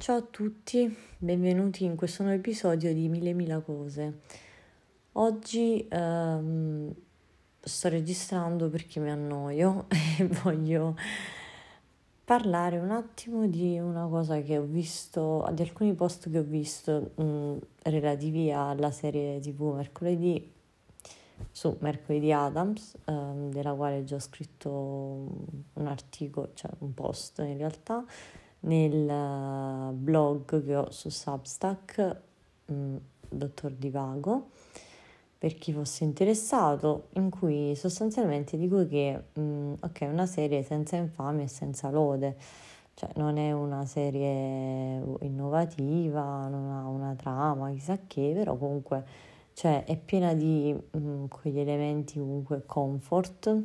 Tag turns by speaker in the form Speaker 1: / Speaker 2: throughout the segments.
Speaker 1: Ciao a tutti, benvenuti in questo nuovo episodio di Mille Mila Cose. Oggi ehm, sto registrando perché mi annoio e voglio parlare un attimo di una cosa che ho visto, di alcuni post che ho visto mh, relativi alla serie TV mercoledì su Mercoledì Adams, ehm, della quale ho già scritto un articolo, cioè un post in realtà nel eh, blog che ho su Substack, mh, mm, Dottor Divago, per chi fosse interessato, in cui sostanzialmente dico che mh, mm, ok, una serie senza infamia e senza lode, cioè non è una serie innovativa, non ha una trama, chissà che, però comunque cioè, è piena di mh, mm, quegli elementi comunque comfort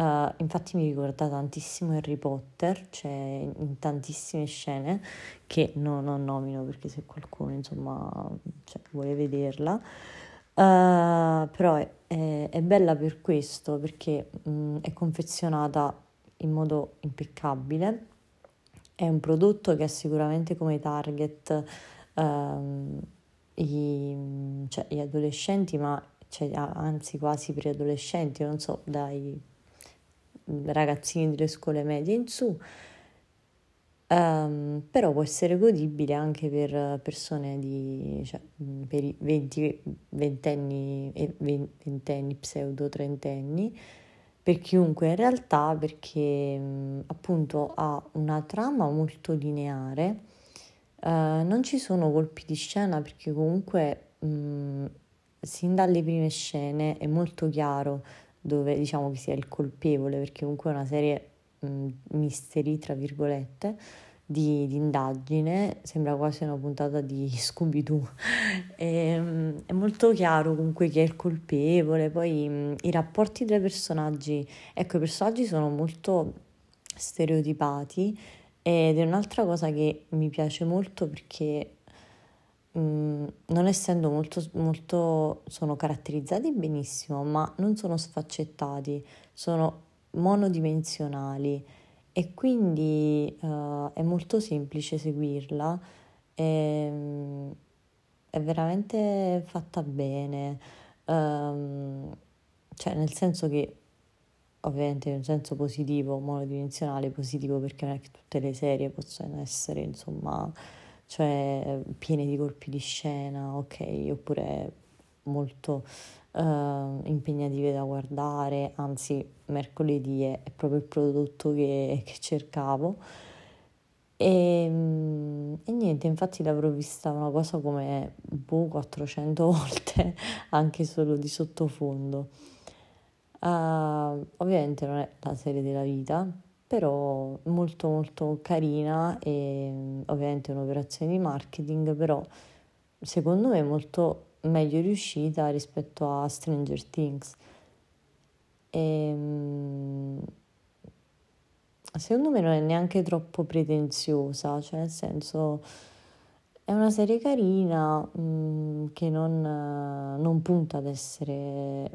Speaker 1: Uh, infatti mi ricorda tantissimo Harry Potter, cioè in tantissime scene che no, non nomino perché se qualcuno insomma cioè, vuole vederla, uh, però è, è, è, bella per questo perché mh, è confezionata in modo impeccabile, è un prodotto che ha sicuramente come target um, i, cioè, gli adolescenti, ma cioè, anzi quasi preadolescenti, non so, dai ragazzini delle scuole medie in su, um, però può essere godibile anche per persone di cioè, per i 20, 20 anni, 20 anni, pseudo trentenni, per chiunque in realtà perché appunto ha una trama molto lineare, uh, non ci sono colpi di scena perché comunque um, sin dalle prime scene è molto chiaro dove diciamo che sia il colpevole, perché comunque è una serie mh, misteri, tra virgolette, di, di, indagine, sembra quasi una puntata di Scooby-Doo. e, mh, è molto chiaro comunque chi è il colpevole, poi mh, i rapporti tra i personaggi, ecco i personaggi sono molto stereotipati ed è un'altra cosa che mi piace molto perché Mm, non essendo molto, molto, sono caratterizzati benissimo, ma non sono sfaccettati, sono monodimensionali. E quindi uh, è molto semplice seguirla, e, um, è veramente fatta bene, um, cioè nel senso che ovviamente in senso positivo, monodimensionale positivo perché non è che tutte le serie possono essere insomma cioè piene di colpi di scena, ok, oppure molto uh, impegnative da guardare, anzi mercoledì è, proprio il prodotto che, che cercavo. E, mm, e, niente, infatti l'avrò vista una cosa come boh, 400 volte, anche solo di sottofondo. Uh, ovviamente non è la serie della vita, però molto molto carina e ovviamente un'operazione di marketing, però secondo me molto meglio riuscita rispetto a Stranger Things. E, secondo me non è neanche troppo pretenziosa, cioè nel senso è una serie carina mh, che non, non punta ad essere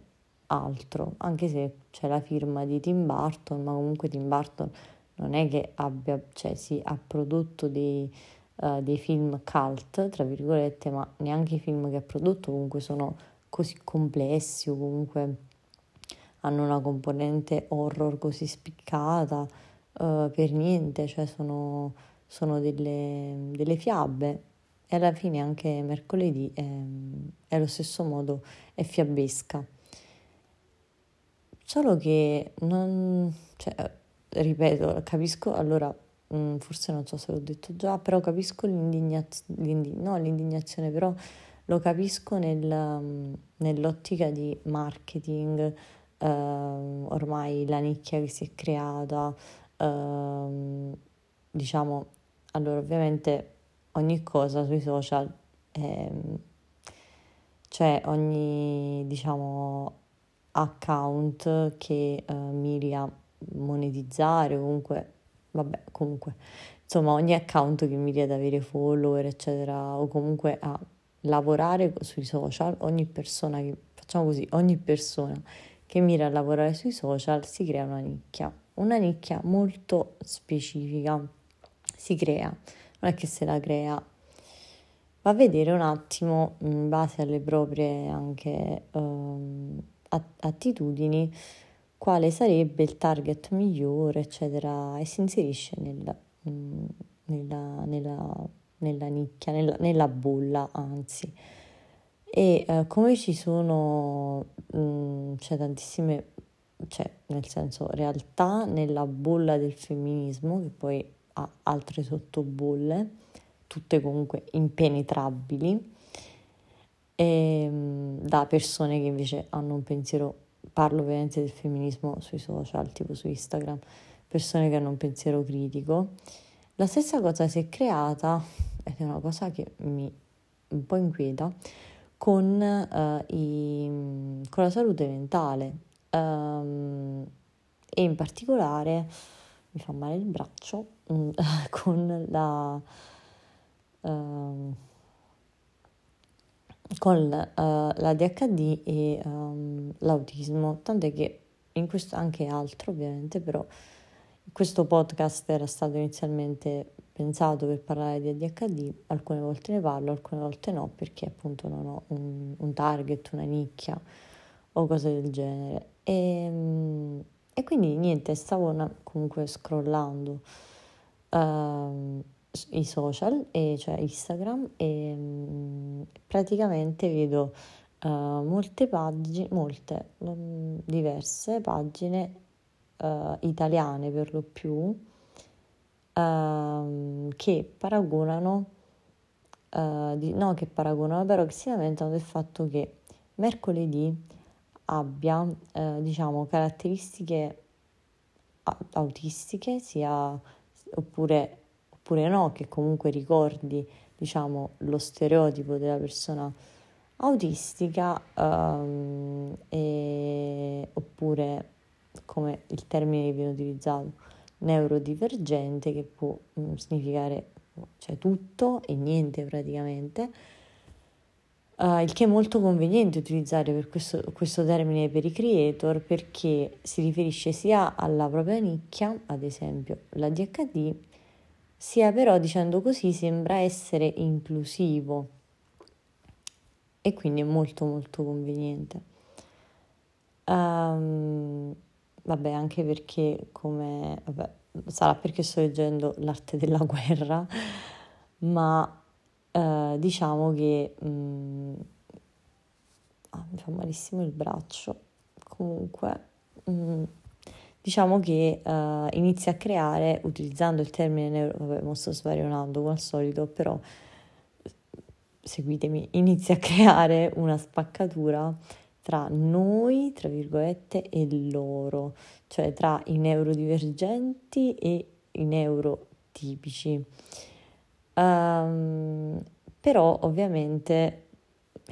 Speaker 1: altro, anche se c'è la firma di Tim Burton, ma comunque Tim Burton non è che abbia, cioè sì, ha prodotto dei, uh, dei film cult, tra virgolette, ma neanche i film che ha prodotto comunque sono così complessi o comunque hanno una componente horror così spiccata, uh, per niente, cioè sono, sono delle, delle, fiabe e alla fine anche mercoledì è, è allo stesso modo è fiabesca. Solo che non, cioè, ripeto, capisco, allora, mm, forse non so se l'ho detto già, però capisco l'indignazione, l'indig- no, l'indignazione, però lo capisco nel, mm, nell'ottica di marketing, eh, ormai la nicchia che si è creata, eh, diciamo, allora ovviamente ogni cosa sui social, eh, cioè ogni, diciamo, account che uh, miri a monetizzare, comunque, vabbè, comunque, insomma, ogni account che miri ad avere follower, eccetera, o comunque a lavorare sui social, ogni persona che, facciamo così, ogni persona che mira a lavorare sui social si crea una nicchia, una nicchia molto specifica, si crea. Non è che se la crea, va a vedere un attimo in base alle proprie anche um, attitudini quale sarebbe il target migliore, eccetera, e si inserisce nel, mm, nella, nella, nella, nicchia, nella, nella bolla, anzi. E eh, come ci sono, mh, mm, c'è tantissime, cioè nel senso realtà nella bolla del femminismo, che poi ha altre sottobolle, tutte comunque impenetrabili, e, ehm, da persone che invece hanno un pensiero, parlo ovviamente del femminismo sui social, tipo su Instagram, persone che hanno un pensiero critico. La stessa cosa si è creata, ed è una cosa che mi un po' inquieta, con, uh, i, con la salute mentale um, e in particolare mi fa male il braccio um, con la... Uh, con uh, l'ADHD e um, l'autismo, tant'è che in questo anche altro ovviamente, però questo podcast era stato inizialmente pensato per parlare di ADHD, alcune volte ne parlo, alcune volte no, perché appunto non ho un, un target, una nicchia o cose del genere. E, e quindi niente, stavo una, comunque scrollando. Uh, i social, e, cioè Instagram, e um, praticamente vedo uh, molte pagine, molte, um, diverse pagine uh, italiane per lo più, uh, che paragonano, uh, di, no che paragonano, però che si lamentano del fatto che mercoledì abbia, diciamo, caratteristiche autistiche, sia oppure oppure no, che comunque ricordi, diciamo, lo stereotipo della persona autistica, um, e, oppure come il termine che viene utilizzato, neurodivergente, che può um, significare cioè, tutto e niente praticamente. Uh, il che è molto conveniente utilizzare per questo, questo, termine per i creator perché si riferisce sia alla propria nicchia, ad esempio la DHD, sia però dicendo così sembra essere inclusivo e quindi è molto molto conveniente. Um, vabbè, anche perché come vabbè, sarà perché sto leggendo l'arte della guerra, ma uh, diciamo che um, ah, mi fa malissimo il braccio. Comunque, um, diciamo che uh, inizia a creare, utilizzando il termine neuro, vabbè, mo sto svarionando come al solito, però seguitemi, inizia a creare una spaccatura tra noi, tra virgolette, e loro, cioè tra i neurodivergenti e i neurotipici. Um, però ovviamente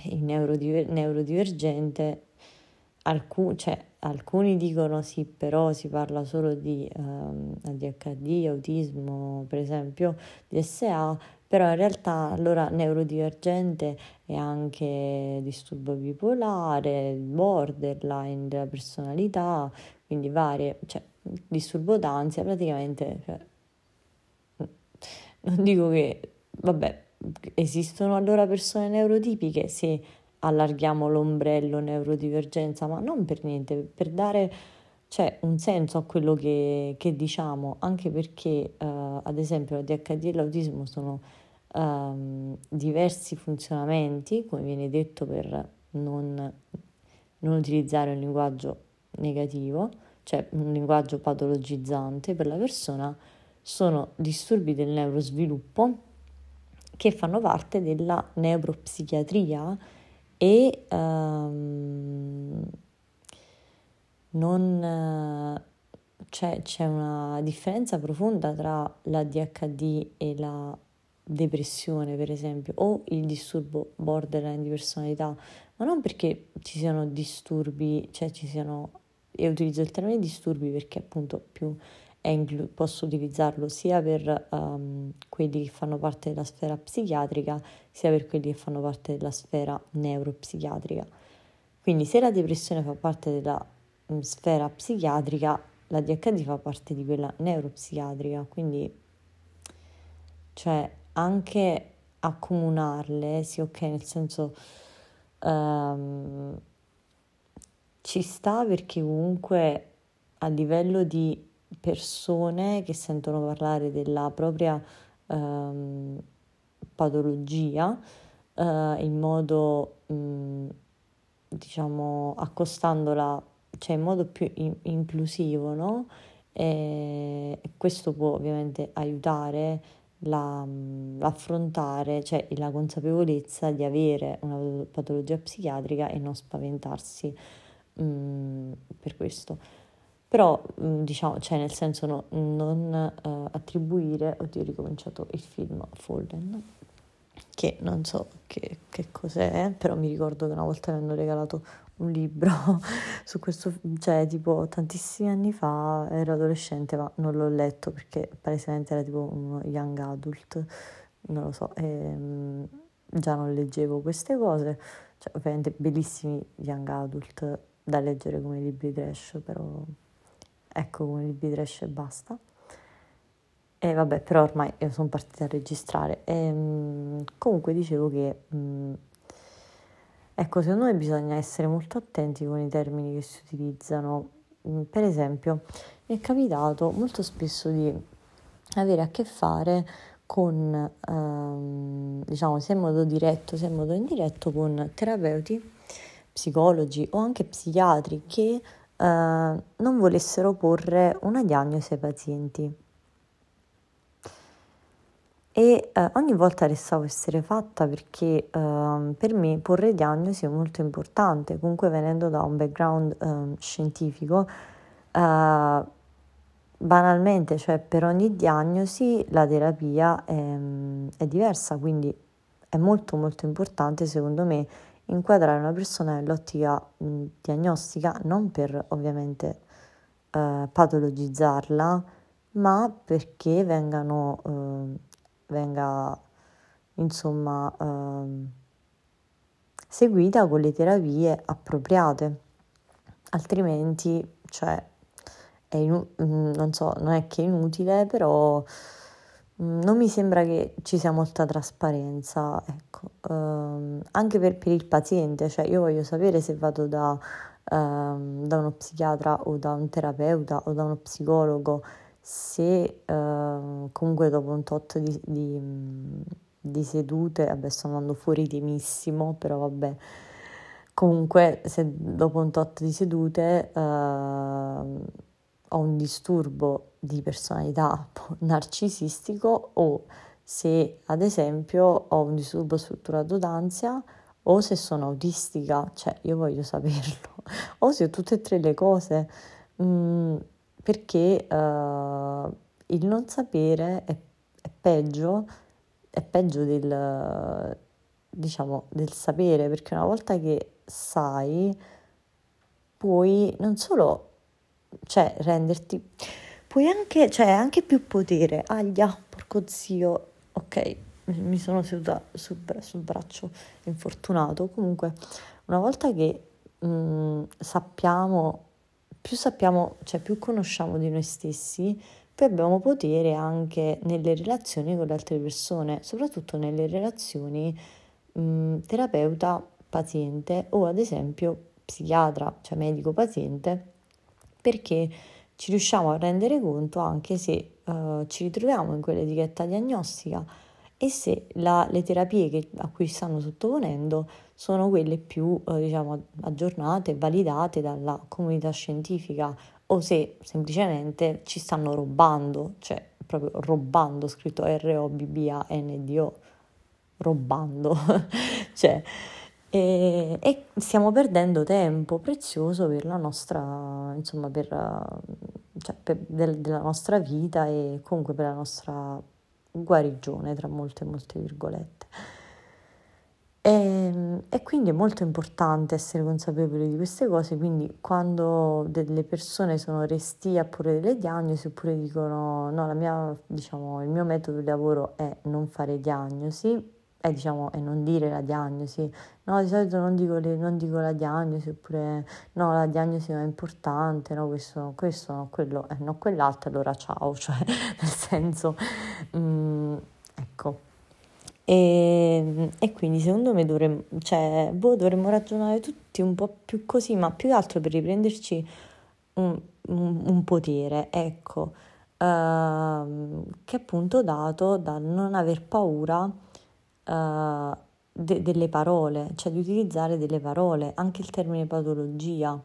Speaker 1: il neurodiver- neurodivergente, alcun, cioè, alcuni dicono sì, però si parla solo di um, ehm, ADHD, autismo, per esempio, DSA, però in realtà allora neurodivergente è anche disturbo bipolare, borderline della personalità, quindi varie, cioè disturbo d'ansia, praticamente, cioè, non dico che, vabbè, esistono allora persone neurotipiche? Sì, allarghiamo l'ombrello neurodivergenza, ma non per niente, per dare cioè, un senso a quello che, che diciamo, anche perché uh, ad esempio la DHD e l'autismo sono um, diversi funzionamenti, come viene detto per non, non utilizzare un linguaggio negativo, cioè un linguaggio patologizzante per la persona, sono disturbi del neurosviluppo che fanno parte della neuropsichiatria e um, non c'è, c'è una differenza profonda tra la DHD e la depressione, per esempio, o il disturbo borderline di personalità, ma non perché ci siano disturbi, cioè ci siano, e utilizzo il termine disturbi perché appunto più inclu- posso utilizzarlo sia per um, quelli che fanno parte della sfera psichiatrica, sia per quelli che fanno parte della sfera neuropsichiatrica. Quindi se la depressione fa parte della um, sfera psichiatrica, la DHD fa parte di quella neuropsichiatrica, quindi cioè anche accomunarle, sì ok, nel senso um, ci sta perché comunque a livello di persone che sentono parlare della propria um, patologia uh, in modo um, diciamo accostandola cioè in modo più in- inclusivo no? e questo può ovviamente aiutare la, l'affrontare, cioè la consapevolezza di avere una patologia psichiatrica e non spaventarsi mh, mm, per questo. Però, mm, diciamo, cioè nel senso no, non uh, attribuire, oddio ho ricominciato il film Fallen, che non so che, che cos'è, però mi ricordo che una volta mi hanno regalato un libro su questo, cioè tipo tantissimi anni fa ero adolescente ma non l'ho letto perché palesemente era tipo uno young adult, non lo so, e, mm, già non leggevo queste cose, cioè ovviamente bellissimi young adult da leggere come libri trash, però ecco come libri trash e basta. E vabbè, però ormai sono partita a registrare. E, mm, comunque dicevo che mm, Ecco, secondo me bisogna essere molto attenti con i termini che si utilizzano. Mm, per esempio, mi è capitato molto spesso di avere a che fare con, ehm, diciamo, sia in modo diretto sia in modo indiretto, con terapeuti, psicologi o anche psichiatri che non volessero porre una diagnosi ai pazienti. E eh, ogni volta restavo essere fatta perché eh, per me porre diagnosi è molto importante, comunque venendo da un background eh, scientifico, eh, banalmente, cioè per ogni diagnosi la terapia è, è, diversa, quindi è molto molto importante secondo me inquadrare una persona nell'ottica mh, diagnostica, non per ovviamente eh, patologizzarla, ma perché vengano ehm, venga insomma ehm, seguita con le terapie appropriate. Altrimenti cioè è inu- non so non è che è inutile però non mi sembra che ci sia molta trasparenza ecco. Ehm, anche per, per, il paziente cioè io voglio sapere se vado da, ehm, da uno psichiatra o da un terapeuta o da uno psicologo se eh, comunque dopo un tot di, di, di sedute, vabbè sto andando fuori timissimo, però vabbè, comunque se dopo un tot di sedute eh, ho un disturbo di personalità narcisistico o se ad esempio ho un disturbo strutturato d'ansia o se sono autistica, cioè io voglio saperlo, o se ho tutte e tre le cose. Mm, perché uh, il non sapere è, è, peggio, è peggio del, diciamo, del sapere, perché una volta che sai, puoi non solo cioè, renderti, puoi anche, cioè, anche più potere. Aglia, porco zio, ok, mi sono seduta sul, sul braccio infortunato. Comunque, una volta che mh, mm, sappiamo più sappiamo, cioè più conosciamo di noi stessi, più abbiamo potere anche nelle relazioni con le altre persone, soprattutto nelle relazioni mh, terapeuta-paziente o ad esempio psichiatra, cioè medico-paziente, perché ci riusciamo a rendere conto anche se uh, ci ritroviamo in quell'etichetta diagnostica e se la, le terapie che, a cui stanno sottoponendo sono quelle più eh, diciamo, aggiornate, validate dalla comunità scientifica o se semplicemente ci stanno rubando, cioè proprio rubando, scritto R-O-B-B-A-N-D-O, rubando, cioè, e, e, stiamo perdendo tempo prezioso per la nostra, insomma, per, cioè, per del, della nostra vita e comunque per la nostra guarigione, tra molte, molte virgolette. E, ehm, e, quindi è molto importante essere consapevoli di queste cose, quindi quando delle persone sono restie a porre delle diagnosi oppure dicono no, mia, diciamo, il mio metodo di lavoro è non fare diagnosi, e diciamo, e non dire la diagnosi, no, di solito non dico, le, non dico la diagnosi, oppure no, la diagnosi non è importante, no, questo, questo no, quello, eh, no, quell'altro, allora ciao, cioè nel senso, mm, ecco, E, e quindi secondo me dovremmo, cioè, boh, dovremmo ragionare tutti un po' più così, ma più che altro per riprenderci un, un, un potere, ecco, uh, che è appunto dato da non aver paura uh, de- delle parole, cioè di utilizzare delle parole, anche il termine patologia.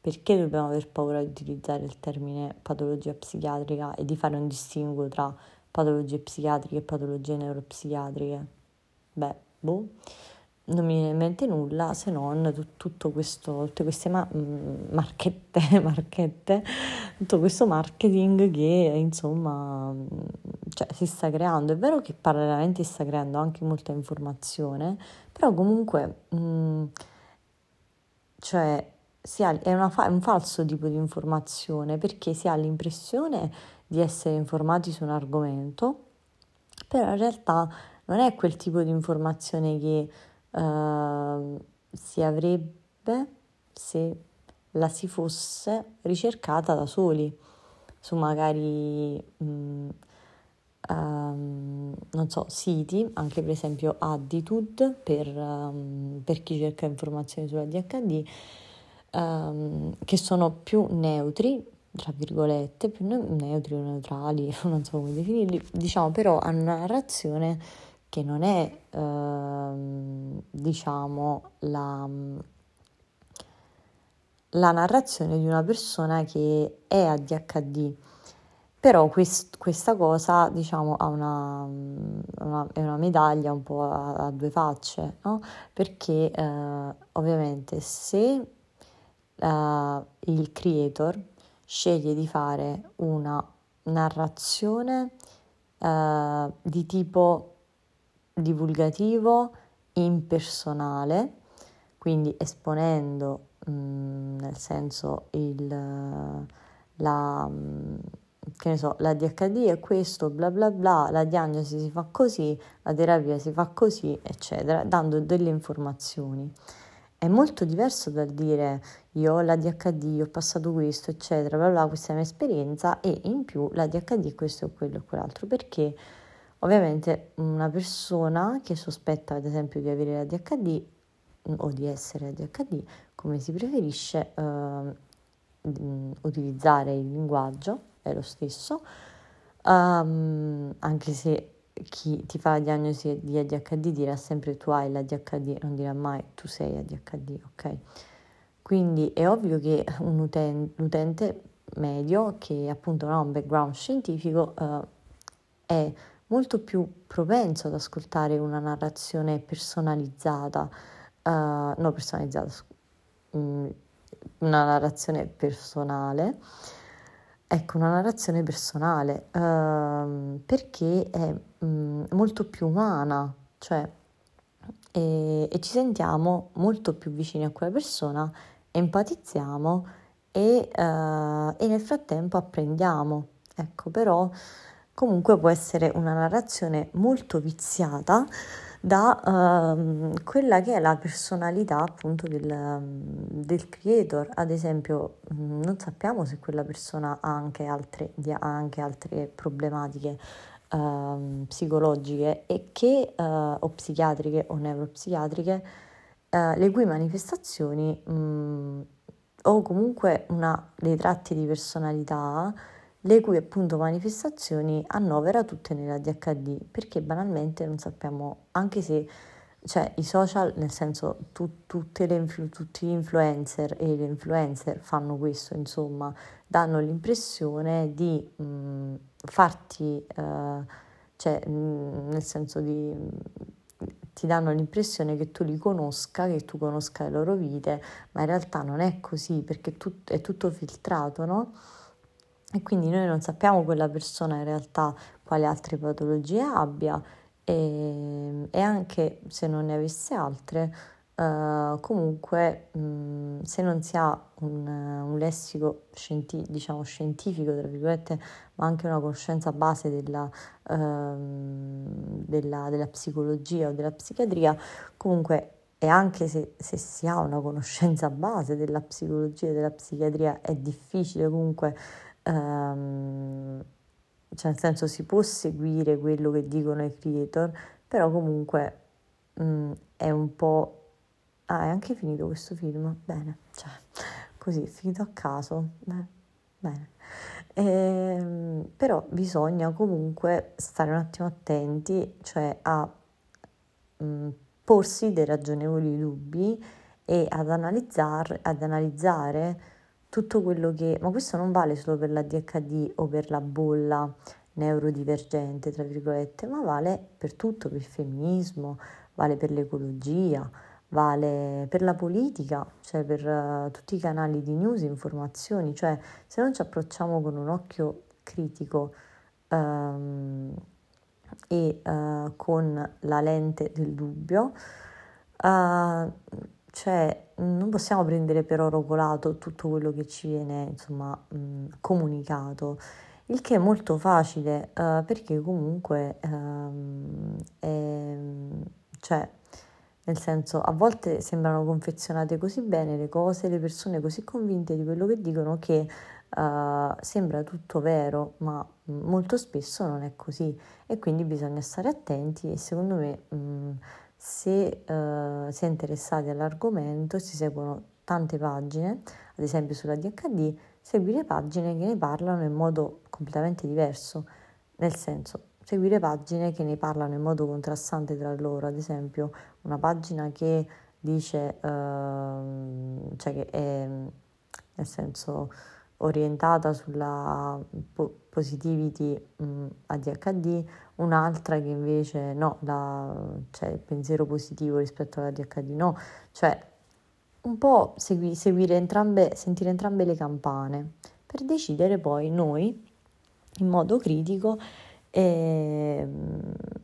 Speaker 1: Perché dobbiamo aver paura di utilizzare il termine patologia psichiatrica e di fare un distinguo tra patologie psichiatriche e patologie neuropsichiatriche? Beh, boh non mi viene in mente nulla se non tutto questo, tutte queste ma- mm, marchette, marchette, tutto questo marketing che insomma mm, cioè, si sta creando. È vero che parallelamente si sta creando anche molta informazione, però comunque mh, mm, cioè, ha, è, è un falso tipo di informazione perché si ha l'impressione di essere informati su un argomento, però in realtà non è quel tipo di informazione che uh, si avrebbe se la si fosse ricercata da soli su magari mh, um, non so, siti, anche per esempio Attitude per, um, per chi cerca informazioni sulla DHD, um, che sono più neutri, tra virgolette, più neutri o neutrali, non so come definirli, diciamo però hanno una narrazione che non è, eh, diciamo, la, la, narrazione di una persona che è ADHD. Però quest, questa cosa, diciamo, ha una, una, è una medaglia un po' a, a due facce, no? Perché eh, ovviamente se eh, il creator sceglie di fare una narrazione eh, di tipo divulgativo impersonale, quindi esponendo mh, mm, nel senso il, la, mm, che ne so, la DHD è questo, bla bla bla, la diagnosi si fa così, la terapia si fa così, eccetera, dando delle informazioni. È molto diverso dal dire io ho la DHD, ho passato questo, eccetera, bla bla, questa è la mia esperienza e in più la DHD questo, quello e quell'altro, perché Ovviamente una persona che sospetta ad esempio di avere la DHD o di essere ADHD, come si preferisce eh, utilizzare il linguaggio, è lo stesso, um, anche se chi ti fa la diagnosi di ADHD dirà sempre tu hai l'ADHD, non dirà mai tu sei ADHD, ok? Quindi è ovvio che un utente, l'utente medio che appunto non ha un background scientifico uh, è molto più propenso ad ascoltare una narrazione personalizzata, uh, no personalizzata, um, una narrazione personale, ecco una narrazione personale uh, perché è um, molto più umana, cioè e, e, ci sentiamo molto più vicini a quella persona, empatizziamo e, uh, e nel frattempo apprendiamo. Ecco, però comunque può essere una narrazione molto viziata da uh, quella che è la personalità appunto del, del, creator. Ad esempio, non sappiamo se quella persona ha anche altre, ha anche altre problematiche uh, psicologiche e che, uh, o psichiatriche o neuropsichiatriche, eh, le cui manifestazioni mh, o comunque una, dei tratti di personalità le cui appunto manifestazioni annovera tutte nella DHD, perché banalmente non sappiamo, anche se cioè, i social, nel senso tu, le, tutti gli influencer e le influencer fanno questo, insomma, danno l'impressione di mh, farti, uh, cioè, mh, nel senso di ti danno l'impressione che tu li conosca, che tu conosca le loro vite, ma in realtà non è così perché tut- è tutto filtrato, no? E quindi noi non sappiamo quella persona in realtà quali altre patologie abbia e, e anche se non ne avesse altre, uh, comunque mh, se non si ha un, un lessico scienti- diciamo scientifico, tra virgolette, ma anche una conoscenza base della, uh, della, della psicologia o della psichiatria, comunque e anche se, se, si ha una conoscenza base della psicologia e della psichiatria è difficile comunque ehm, cioè nel senso si può seguire quello che dicono i creator, però comunque mh, mm, è un po'... Ah, è anche finito questo film? Bene, cioè, così, finito a caso. Beh, bene. Eh, però bisogna comunque stare un attimo attenti, cioè a mh, mm, porsi dei ragionevoli dubbi e ad, analizzar, ad analizzare tutto quello che... Ma questo non vale solo per la DHD o per la bolla neurodivergente, tra virgolette, ma vale per tutto, per il femminismo, vale per l'ecologia, vale per la politica, cioè per uh, tutti i canali di news, informazioni, cioè se non ci approcciamo con un occhio critico um, e uh, con la lente del dubbio, uh, cioè non possiamo prendere per oro colato tutto quello che ci viene insomma mh, comunicato il che è molto facile uh, perché comunque um, è, cioè, nel senso, a volte sembrano confezionate così bene le cose, le persone così convinte di quello che dicono che uh, sembra tutto vero, ma molto spesso non è così. E quindi bisogna stare attenti e secondo me mh, se uh, si è interessati all'argomento si seguono tante pagine, ad esempio sulla DHD, seguire pagine che ne parlano in modo completamente diverso, nel senso seguire pagine che ne parlano in modo contrastante tra loro, ad esempio una pagina che dice, uh, cioè che è nel senso orientata sulla po- positivity mh, ADHD, un'altra che invece no, la, cioè il pensiero positivo rispetto all'ADHD no, cioè un po' segui, seguire entrambe, sentire entrambe le campane per decidere poi noi in modo critico, eh,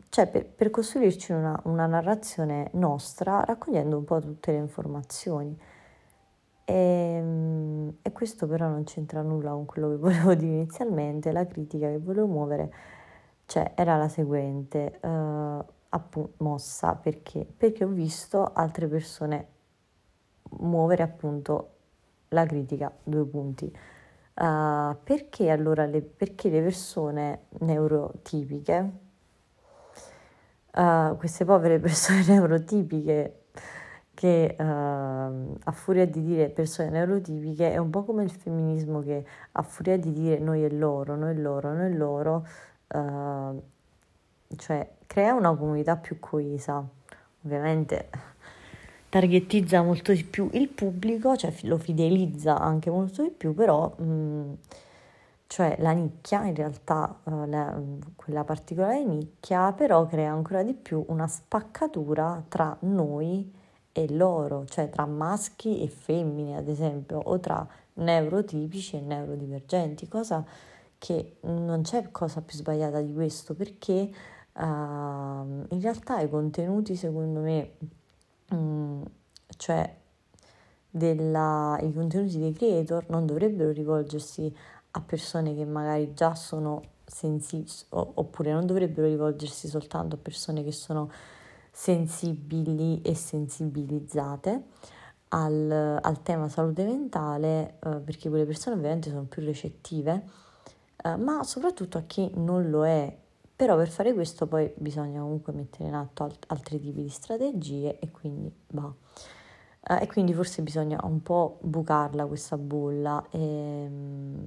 Speaker 1: cioè per, per costruirci una, una, narrazione nostra raccogliendo un po' tutte le informazioni. E, ehm, e, questo però non c'entra nulla con quello che volevo dire inizialmente, la critica che volevo muovere cioè, era la seguente, eh, appunto, mossa perché? Perché ho visto altre persone muovere appunto la critica, due punti. Uh, perché allora le, perché le persone neurotipiche, uh, queste povere persone neurotipiche che uh, a furia di dire persone neurotipiche è un po' come il femminismo che a furia di dire noi e loro, noi e loro, noi e loro, cioè crea una comunità più coesa. Ovviamente targettizza molto di più il pubblico, cioè lo fidelizza anche molto di più, però mh, mm, cioè la nicchia, in realtà uh, la, quella particolare nicchia, però crea ancora di più una spaccatura tra noi e loro, cioè tra maschi e femmine, ad esempio, o tra neurotipici e neurodivergenti, cosa che non c'è cosa più sbagliata di questo, perché uh, in realtà i contenuti, secondo me, Mm, cioè della, i contenuti dei creator non dovrebbero rivolgersi a persone che magari già sono sensibili oppure non dovrebbero rivolgersi soltanto a persone che sono sensibili e sensibilizzate al, al tema salute mentale eh, perché quelle persone ovviamente sono più recettive eh, ma soprattutto a chi non lo è però per fare questo poi bisogna comunque mettere in atto alt- altri tipi di strategie e quindi va. Eh, e quindi forse bisogna un po' bucarla questa bolla e mm,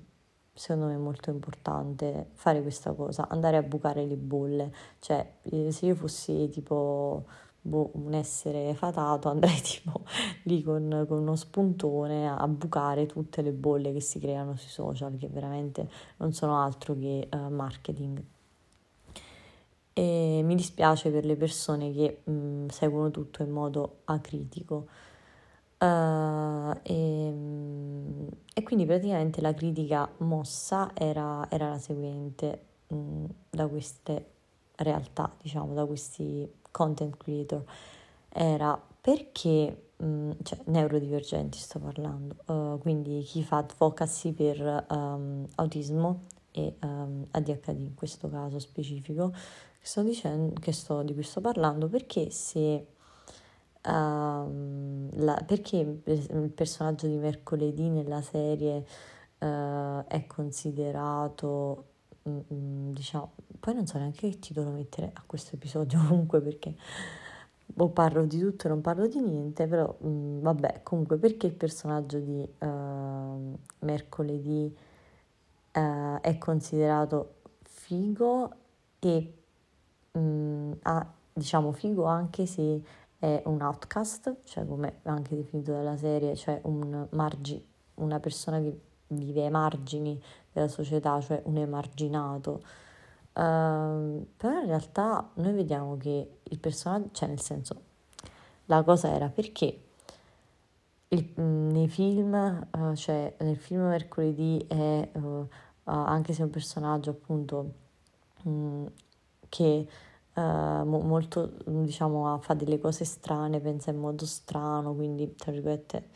Speaker 1: secondo me è molto importante fare questa cosa, andare a bucare le bolle. Cioè, eh, se io fossi tipo boh, un essere fatato, andrei tipo lì con, con, uno spuntone a bucare tutte le bolle che si creano sui social, che veramente non sono altro che uh, marketing e mi dispiace per le persone che mh, mm, seguono tutto in modo acritico. Uh, e, mm, e, quindi praticamente la critica mossa era, era la seguente mh, mm, da queste realtà, diciamo, da questi content creator, era perché, mh, cioè neurodivergenti sto parlando, uh, quindi chi fa advocacy per um, autismo e um, ADHD in questo caso specifico, sto dicendo, che sto, di cui sto parlando, perché se uh, la, perché il personaggio di mercoledì nella serie uh, è considerato mm, mm, diciamo, poi non so neanche che titolo mettere a questo episodio comunque perché o parlo di tutto e non parlo di niente, però mh, mm, vabbè, comunque perché il personaggio di uh, mercoledì uh, è considerato figo e mh, ha, diciamo figo anche se è un outcast, cioè come anche definito dalla serie, cioè un margi, una persona che vive ai margini della società, cioè un emarginato. Uh, però in realtà noi vediamo che il personaggio, cioè nel senso, la cosa era perché il, nei film, uh, cioè nel film Mercoledì è, uh, anche se è un personaggio appunto mh, che mo, molto, diciamo, fa delle cose strane, pensa in modo strano, quindi tra virgolette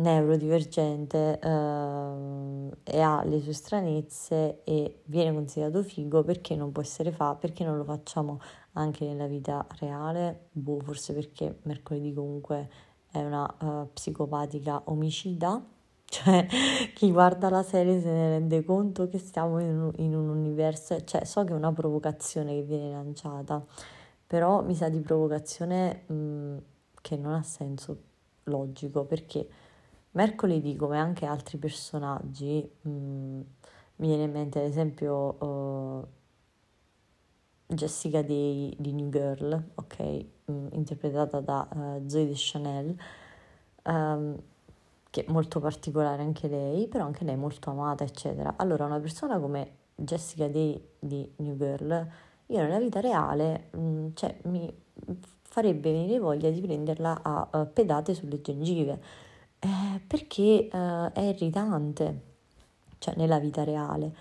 Speaker 1: neurodivergente eh, e ha le sue stranezze e viene considerato figo perché non può essere fa, perché non lo facciamo anche nella vita reale, boh, forse perché mercoledì comunque è una uh, psicopatica omicida, cioè chi guarda la serie se ne rende conto che stiamo in un, in un universo, cioè so che è una provocazione che viene lanciata, però mi sa di provocazione mh, mm, che non ha senso logico perché Mercoledì, come anche altri personaggi, mh, mm, mi viene in mente ad esempio uh, Jessica Day di New Girl, ok, mh, mm, interpretata da uh, Zoe Deschanel, um, che è molto particolare anche lei, però anche lei è molto amata, eccetera. Allora, una persona come Jessica Day di New Girl, io nella vita reale, mh, mm, cioè, mi farebbe venire voglia di prenderla a, a pedate sulle gengive eh, perché eh, è irritante, cioè nella vita reale.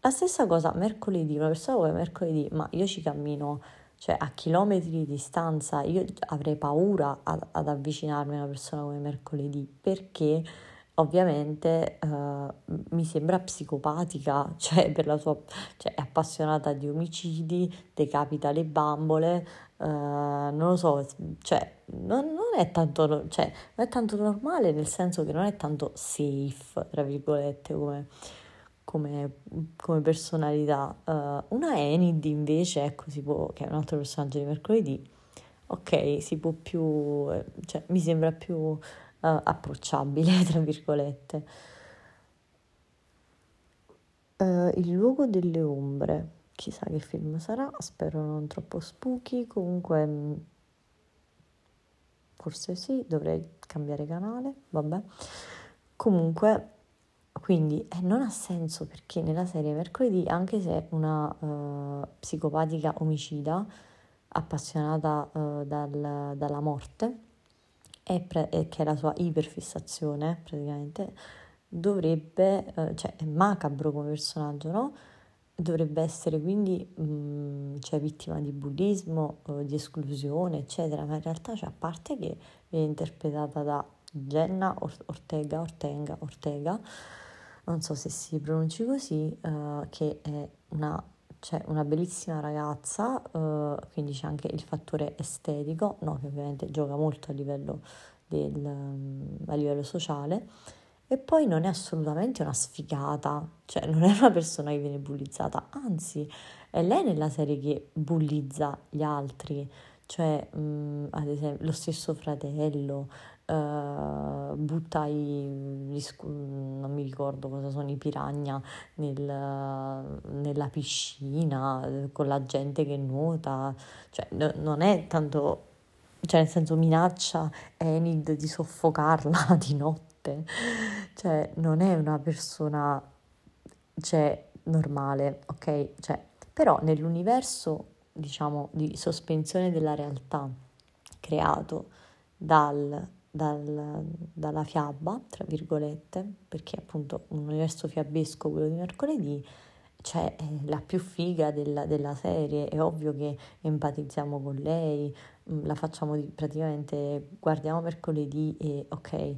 Speaker 1: La stessa cosa mercoledì, una persona come mercoledì, ma io ci cammino cioè a chilometri di distanza, io avrei paura ad, ad avvicinarmi a una persona come mercoledì perché ovviamente uh, mi sembra psicopatica, cioè, per la sua, cioè è appassionata di omicidi, decapita le bambole, uh, non lo so, cioè non, non, è tanto, cioè, non è tanto normale nel senso che non è tanto safe, tra virgolette, come, come, come personalità. Uh, una Enid invece, ecco, può, che è un altro personaggio di mercoledì, ok, si può più, cioè, mi sembra più uh, approcciabile, tra virgolette. Uh, il luogo delle ombre, chissà che film sarà, spero non troppo spooky, comunque mm, forse sì, dovrei cambiare canale, vabbè. Comunque, quindi eh, non ha senso perché nella serie mercoledì, anche se è una uh, psicopatica omicida appassionata uh, dal, dalla morte, e pre- che è la sua iperfissazione praticamente, dovrebbe, eh, cioè è macabro come personaggio, no? Dovrebbe essere quindi mh, mm, cioè, vittima di bullismo, eh, di esclusione, eccetera, ma in realtà, cioè, a parte che viene interpretata da Jenna Ortega, Ortega, Ortega, non so se si pronunci così, uh, che è una c'è una bellissima ragazza, uh, quindi c'è anche il fattore estetico, no, che ovviamente gioca molto a livello, del, um, a livello sociale, e poi non è assolutamente una sfigata, cioè non è una persona che viene bullizzata, anzi è lei nella serie che bullizza gli altri, cioè um, ad esempio lo stesso fratello, uh, butta i, non mi ricordo cosa sono i piragna nel, nella piscina con la gente che nuota, cioè no, non è tanto, cioè nel senso minaccia Enid di soffocarla di notte, cioè non è una persona, cioè, normale, ok? Cioè, però nell'universo, diciamo, di sospensione della realtà creato dal dal, dalla fiaba, tra virgolette, perché appunto un universo fiabesco, quello di mercoledì, cioè è la più figa della, della, serie, è ovvio che empatizziamo con lei, mm, la facciamo di, praticamente, guardiamo mercoledì e ok,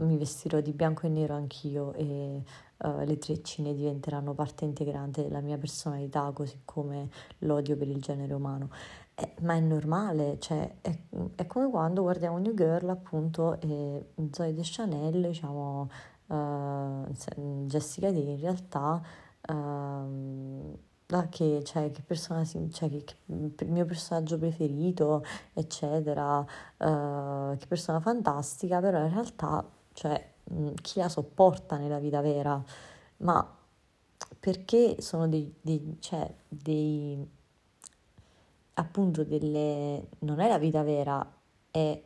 Speaker 1: mi vestirò di bianco e nero anch'io e uh, le treccine diventeranno parte integrante della mia personalità, così come l'odio per il genere umano. Eh, ma è normale, cioè è, è, come quando guardiamo New Girl appunto e Zoe Deschanel, diciamo uh, Jessica Day in realtà uh, che, cioè, che persona cioè, che, che, mio personaggio preferito, eccetera, uh, che persona fantastica, però in realtà, cioè, chi la sopporta nella vita vera, ma perché sono dei, dei, cioè, dei appunto delle non è la vita vera, è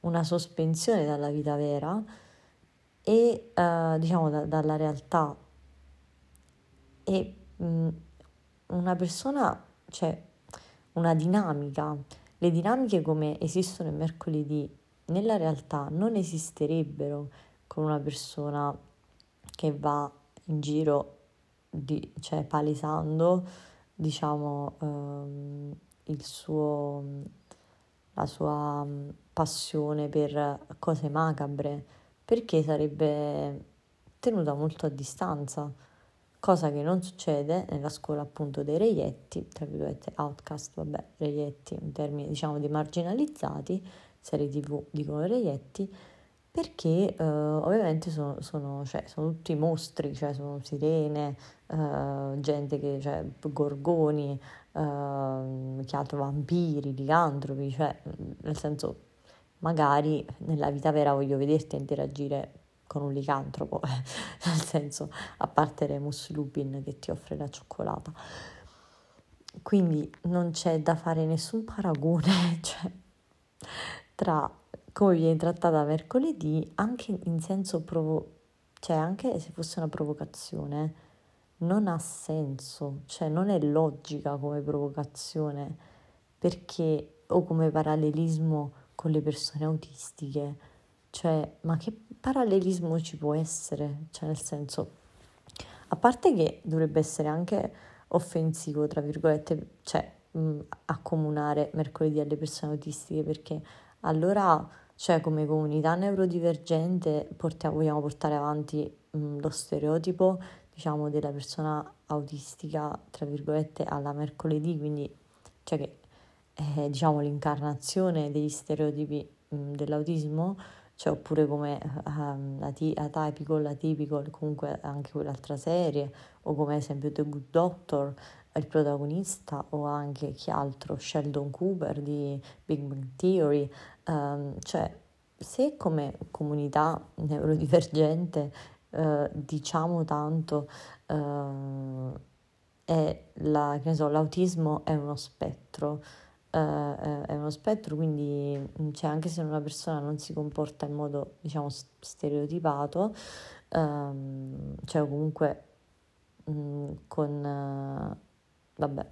Speaker 1: una sospensione dalla vita vera e uh, diciamo da, dalla realtà. E mh, una persona cioè una dinamica. Le dinamiche come esistono il mercoledì nella realtà non esisterebbero con una persona che va in giro di, cioè palesando diciamo ehm, il suo la sua passione per cose macabre perché sarebbe tenuta molto a distanza cosa che non succede nella scuola appunto dei reietti, tra virgolette outcast, vabbè, reietti, in termini diciamo di marginalizzati, serie tv dicono reietti, perché uh, ovviamente sono, sono, cioè, sono, tutti mostri, cioè sono sirene, uh, gente che, cioè, gorgoni, uh, che altro, vampiri, licantropi, cioè nel senso magari nella vita vera voglio vederti interagire con un licantropo, nel senso a parte Remus Lupin che ti offre la cioccolata. Quindi non c'è da fare nessun paragone, cioè, tra come viene trattata mercoledì anche in senso provo- cioè anche se fosse una provocazione non ha senso, cioè non è logica come provocazione perché o come parallelismo con le persone autistiche, cioè ma che parallelismo ci può essere? Cioè nel senso a parte che dovrebbe essere anche offensivo, tra virgolette, cioè accomunare mercoledì alle persone autistiche perché allora cioè come comunità neurodivergente portiamo, vogliamo portare avanti mh, lo stereotipo diciamo della persona autistica tra virgolette alla mercoledì quindi cioè che è diciamo l'incarnazione degli stereotipi mh, dell'autismo cioè oppure come um, t- Atypical, Atypical, comunque anche quell'altra serie, o come ad esempio The Good Doctor, il protagonista, o anche chi altro, Sheldon Cooper di Big Bang Theory, um, cioè se come comunità neurodivergente uh, diciamo tanto uh, è la, so, l'autismo è uno spettro, uh, è uno spettro, quindi cioè, anche se una persona non si comporta in modo diciamo stereotipato, um, cioè comunque um, con vabbè,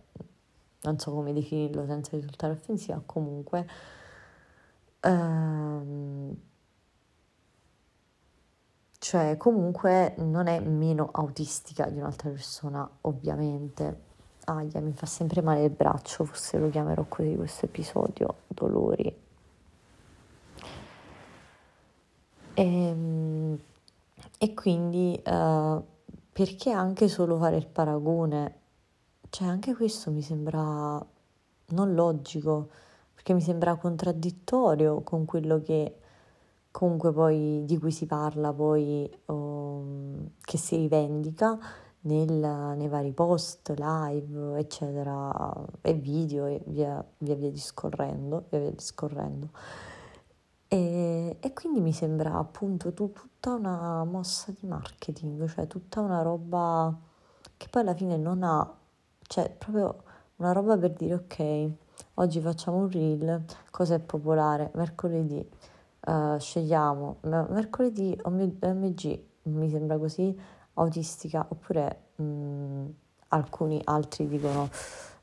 Speaker 1: non so come definirlo senza risultare offensiva, comunque ehm, cioè comunque non è meno autistica di un'altra persona, ovviamente. Aia, mi fa sempre male il braccio, forse lo chiamerò così questo episodio, dolori. E, ehm, e quindi uh, perché anche solo fare il paragone? Cioè anche questo mi sembra non logico perché mi sembra contraddittorio con quello che comunque poi di cui si parla poi um, che si rivendica nel, nei vari post, live, eccetera, e video e via via, via discorrendo, via via discorrendo. E, e, quindi mi sembra appunto tu, tutta una mossa di marketing, cioè tutta una roba che poi alla fine non ha, cioè proprio una roba per dire ok, Oggi facciamo un reel, cosa è popolare? Mercoledì, uh, scegliamo mercoledì OMG, mi sembra così, autistica, oppure mh, mm, alcuni altri dicono,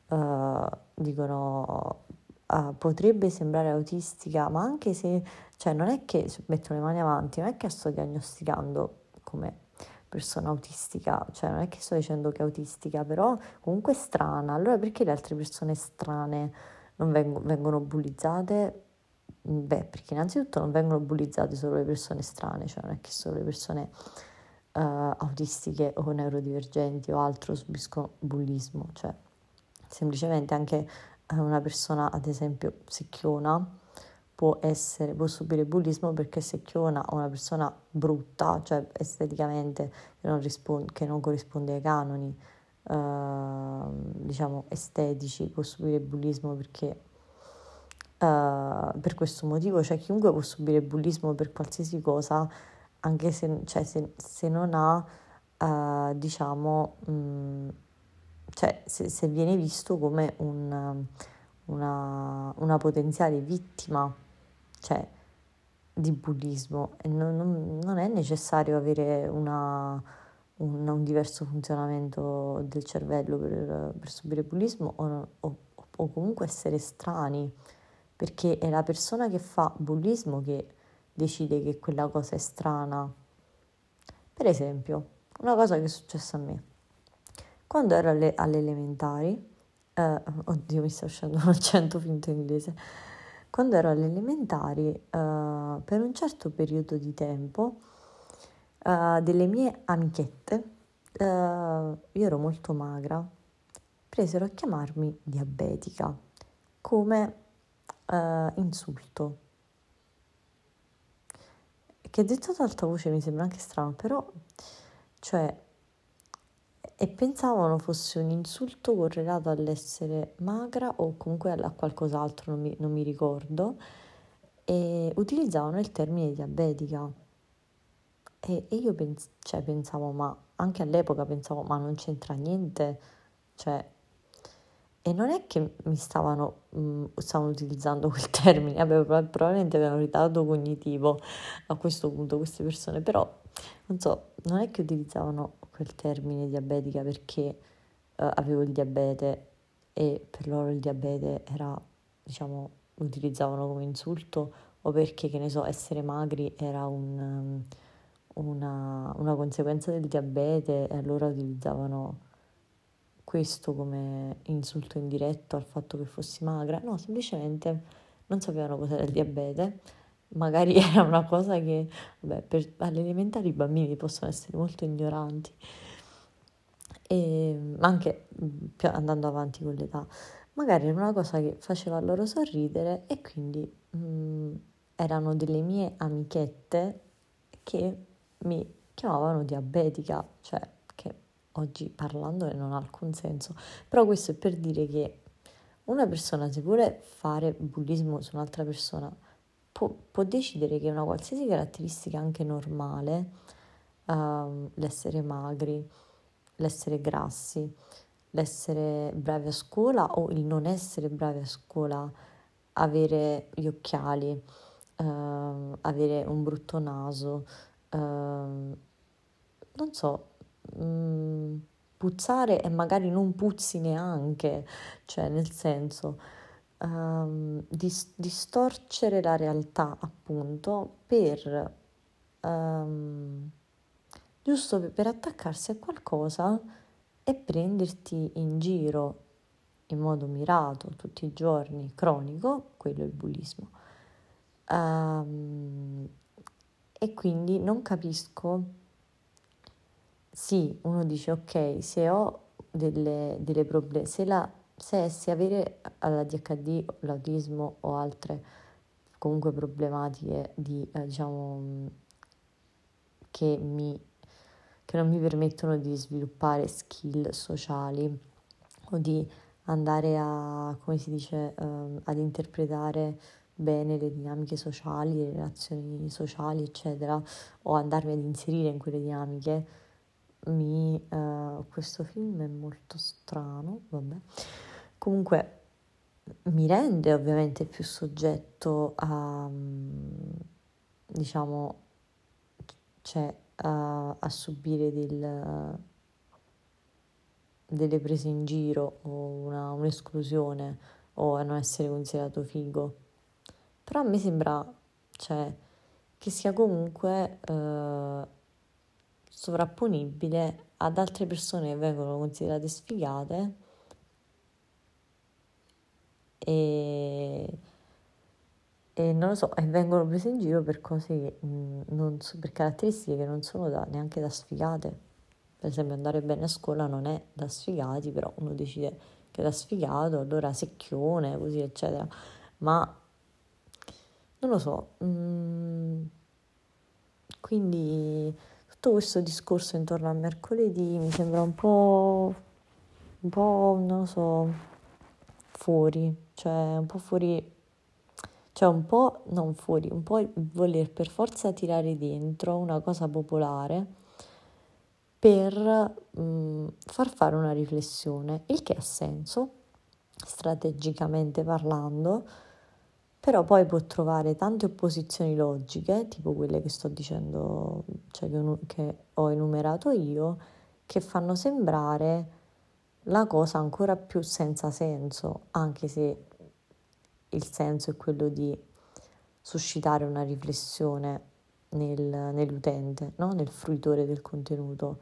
Speaker 1: uh, dicono uh, potrebbe sembrare autistica, ma anche se, cioè non è che metto le mani avanti, non è che sto diagnosticando come persona autistica, cioè non è che sto dicendo che è autistica, però comunque è strana, allora perché le altre persone strane non vengono, vengono bullizzate? Beh, perché innanzitutto non vengono bullizzate solo le persone strane, cioè non è che solo le persone uh, autistiche o neurodivergenti o altro subiscono bullismo, cioè semplicemente anche una persona, ad esempio, secchiona, può essere, può subire bullismo perché se chiona una persona brutta, cioè esteticamente che non, risponde, che non corrisponde ai canoni, eh, diciamo, estetici, può subire bullismo perché Uh, per questo motivo, cioè chiunque può subire bullismo per qualsiasi cosa, anche se, cioè, se, se non ha, uh, diciamo, mh, mm, cioè se, se, viene visto come un, una, una, potenziale vittima, cioè, di bullismo. Non, non, non è necessario avere una, un, un, diverso funzionamento del cervello per, per subire bullismo o, o, o comunque essere strani perché è la persona che fa bullismo che decide che quella cosa è strana. Per esempio, una cosa che è successa a me. Quando ero alle, alle elementari, eh, oddio mi sta uscendo un accento finto inglese, quando ero alle elementari, eh, per un certo periodo di tempo, eh, delle mie amichette, eh, io ero molto magra, presero a chiamarmi diabetica, come uh, insulto. Che detto ad alta voce mi sembra anche strano, però, cioè, e pensavano fosse un insulto correlato all'essere magra o comunque a qualcos'altro, non mi, non mi ricordo, e utilizzavano il termine diabetica. E, e io pens- cioè, pensavo, ma anche all'epoca pensavo, ma non c'entra niente, cioè e non è che mi stavano, mh, mm, stavano utilizzando quel termine, Vabbè, probabilmente avevano ritardo cognitivo a questo punto queste persone, però non so, non è che utilizzavano quel termine diabetica perché uh, avevo il diabete e per loro il diabete era, diciamo, utilizzavano come insulto o perché, che ne so, essere magri era un, um, una, una conseguenza del diabete e allora utilizzavano questo come insulto indiretto al fatto che fossi magra, no, semplicemente non sapevano cos'era il diabete, magari era una cosa che, vabbè, per, all'elementare i bambini possono essere molto ignoranti, e anche andando avanti con l'età, magari era una cosa che faceva loro sorridere e quindi mh, erano delle mie amichette che mi chiamavano diabetica, cioè oggi parlando non ha alcun senso, però questo è per dire che una persona se vuole fare bullismo su un'altra persona può, può decidere che una qualsiasi caratteristica anche normale, uh, l'essere magri, l'essere grassi, l'essere bravi a scuola o il non essere bravi a scuola, avere gli occhiali, uh, avere un brutto naso, uh, non so, Mm, puzzare e magari non puzzi neanche, cioè nel senso um, dis- distorcere la realtà appunto per um, giusto per attaccarsi a qualcosa e prenderti in giro in modo mirato tutti i giorni, cronico, quello è il bullismo. Um, e quindi non capisco sì, uno dice ok, se ho delle, delle problemi, se, la, se, se avere l'ADHD, l'autismo o altre comunque problematiche di, eh, diciamo, che, mi, che non mi permettono di sviluppare skill sociali o di andare a, come si dice, eh, ad interpretare bene le dinamiche sociali, le relazioni sociali, eccetera, o andarmi ad inserire in quelle dinamiche, mi, uh, questo film è molto strano, vabbè. Comunque mi rende ovviamente più soggetto a, diciamo, cioè a, a subire del, delle prese in giro o una, un'esclusione o a non essere considerato figo. Però me sembra, cioè, che sia comunque... Uh, sovrapponibile ad altre persone che vengono considerate sfigate e, e non lo so, e vengono prese in giro per cose che mh, non so, per caratteristiche che non sono da, neanche da sfigate. Per esempio andare bene a scuola non è da sfigati, però uno decide che è da sfigato, allora secchione, così eccetera. Ma non lo so. Mm, quindi tutto questo discorso intorno a mercoledì mi sembra un po', un po', non lo so, fuori, cioè un po' fuori, cioè un po' non fuori, un po' voler per forza tirare dentro una cosa popolare per mh, mm, far fare una riflessione, il che ha senso, strategicamente parlando, però poi può trovare tante opposizioni logiche, tipo quelle che sto dicendo, cioè che, che ho enumerato io, che fanno sembrare la cosa ancora più senza senso, anche se il senso è quello di suscitare una riflessione nel, nell'utente, no? nel fruitore del contenuto,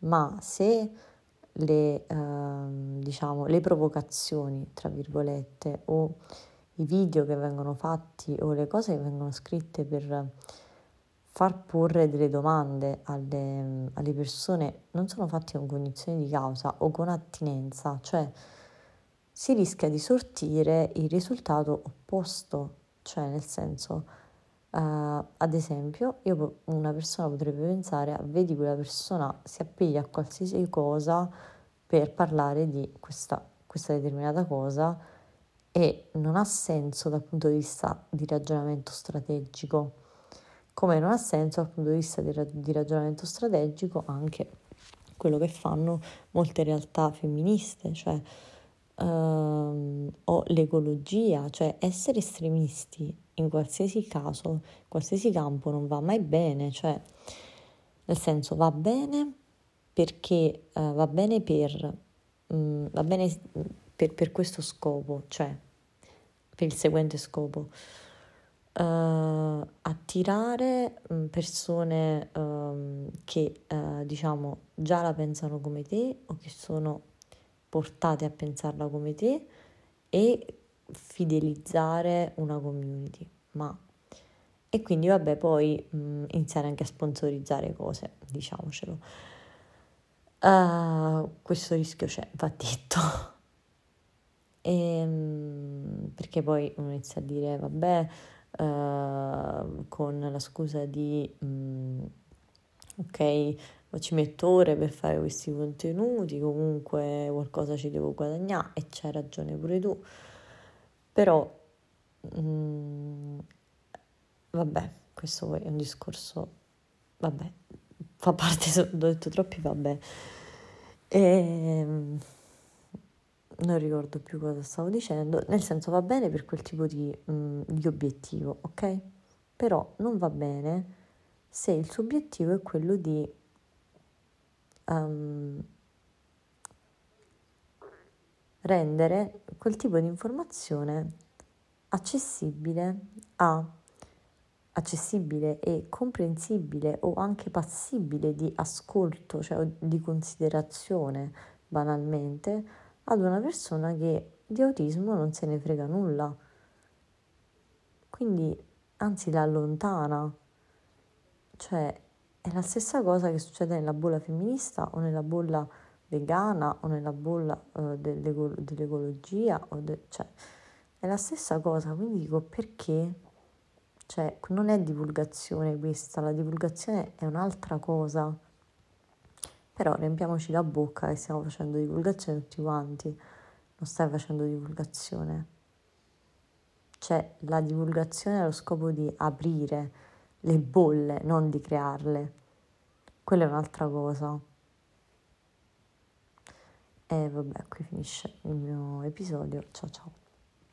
Speaker 1: ma se le, eh, diciamo, le provocazioni, tra virgolette, o i video che vengono fatti o le cose che vengono scritte per far porre delle domande alle, alle persone non sono fatti con cognizione di causa o con attinenza, cioè si rischia di sortire il risultato opposto, cioè nel senso, uh, ad esempio, io, una persona potrebbe pensare, a, vedi quella persona si appiglia a qualsiasi cosa per parlare di questa, questa determinata cosa, e non ha senso dal punto di vista di ragionamento strategico, come non ha senso dal punto di vista di, di ragionamento strategico anche quello che fanno molte realtà femministe, cioè ehm, o l'ecologia, cioè essere estremisti in qualsiasi caso, in qualsiasi campo non va mai bene, cioè nel senso va bene perché uh, va bene per, um, va bene per, per questo scopo, cioè per il seguente scopo. Uh, attirare mm, persone um, che uh, diciamo già la pensano come te o che sono portate a pensarla come te e fidelizzare una community ma e quindi vabbè poi mh, mm, iniziare anche a sponsorizzare cose diciamocelo uh, questo rischio c'è va detto e, ehm, perché poi uno inizia a dire, vabbè, uh, con la scusa di, um, ok, ci metto ore per fare questi contenuti, comunque qualcosa ci devo guadagnare e c'hai ragione pure tu, però, um, vabbè, questo è un discorso, vabbè, fa parte, ho detto troppi, vabbè. E, ehm, non ricordo più cosa stavo dicendo, nel senso va bene per quel tipo di, mh, mm, di obiettivo, ok? Però non va bene se il suo obiettivo è quello di um, rendere quel tipo di informazione accessibile a accessibile e comprensibile o anche passibile di ascolto, cioè di considerazione banalmente ad una persona che di autismo non se ne frega nulla. Quindi anzi la allontana. Cioè è la stessa cosa che succede nella bolla femminista o nella bolla vegana o nella bolla uh, dell'eco- dell'ecologia. De- cioè, è la stessa cosa, quindi dico perché? Cioè, non è divulgazione questa, la divulgazione è un'altra cosa. Però riempiamoci la bocca che stiamo facendo divulgazione tutti quanti, non stai facendo divulgazione. Cioè la divulgazione ha lo scopo di aprire le bolle, non di crearle. Quella è un'altra cosa. E vabbè, qui finisce il mio episodio. Ciao ciao.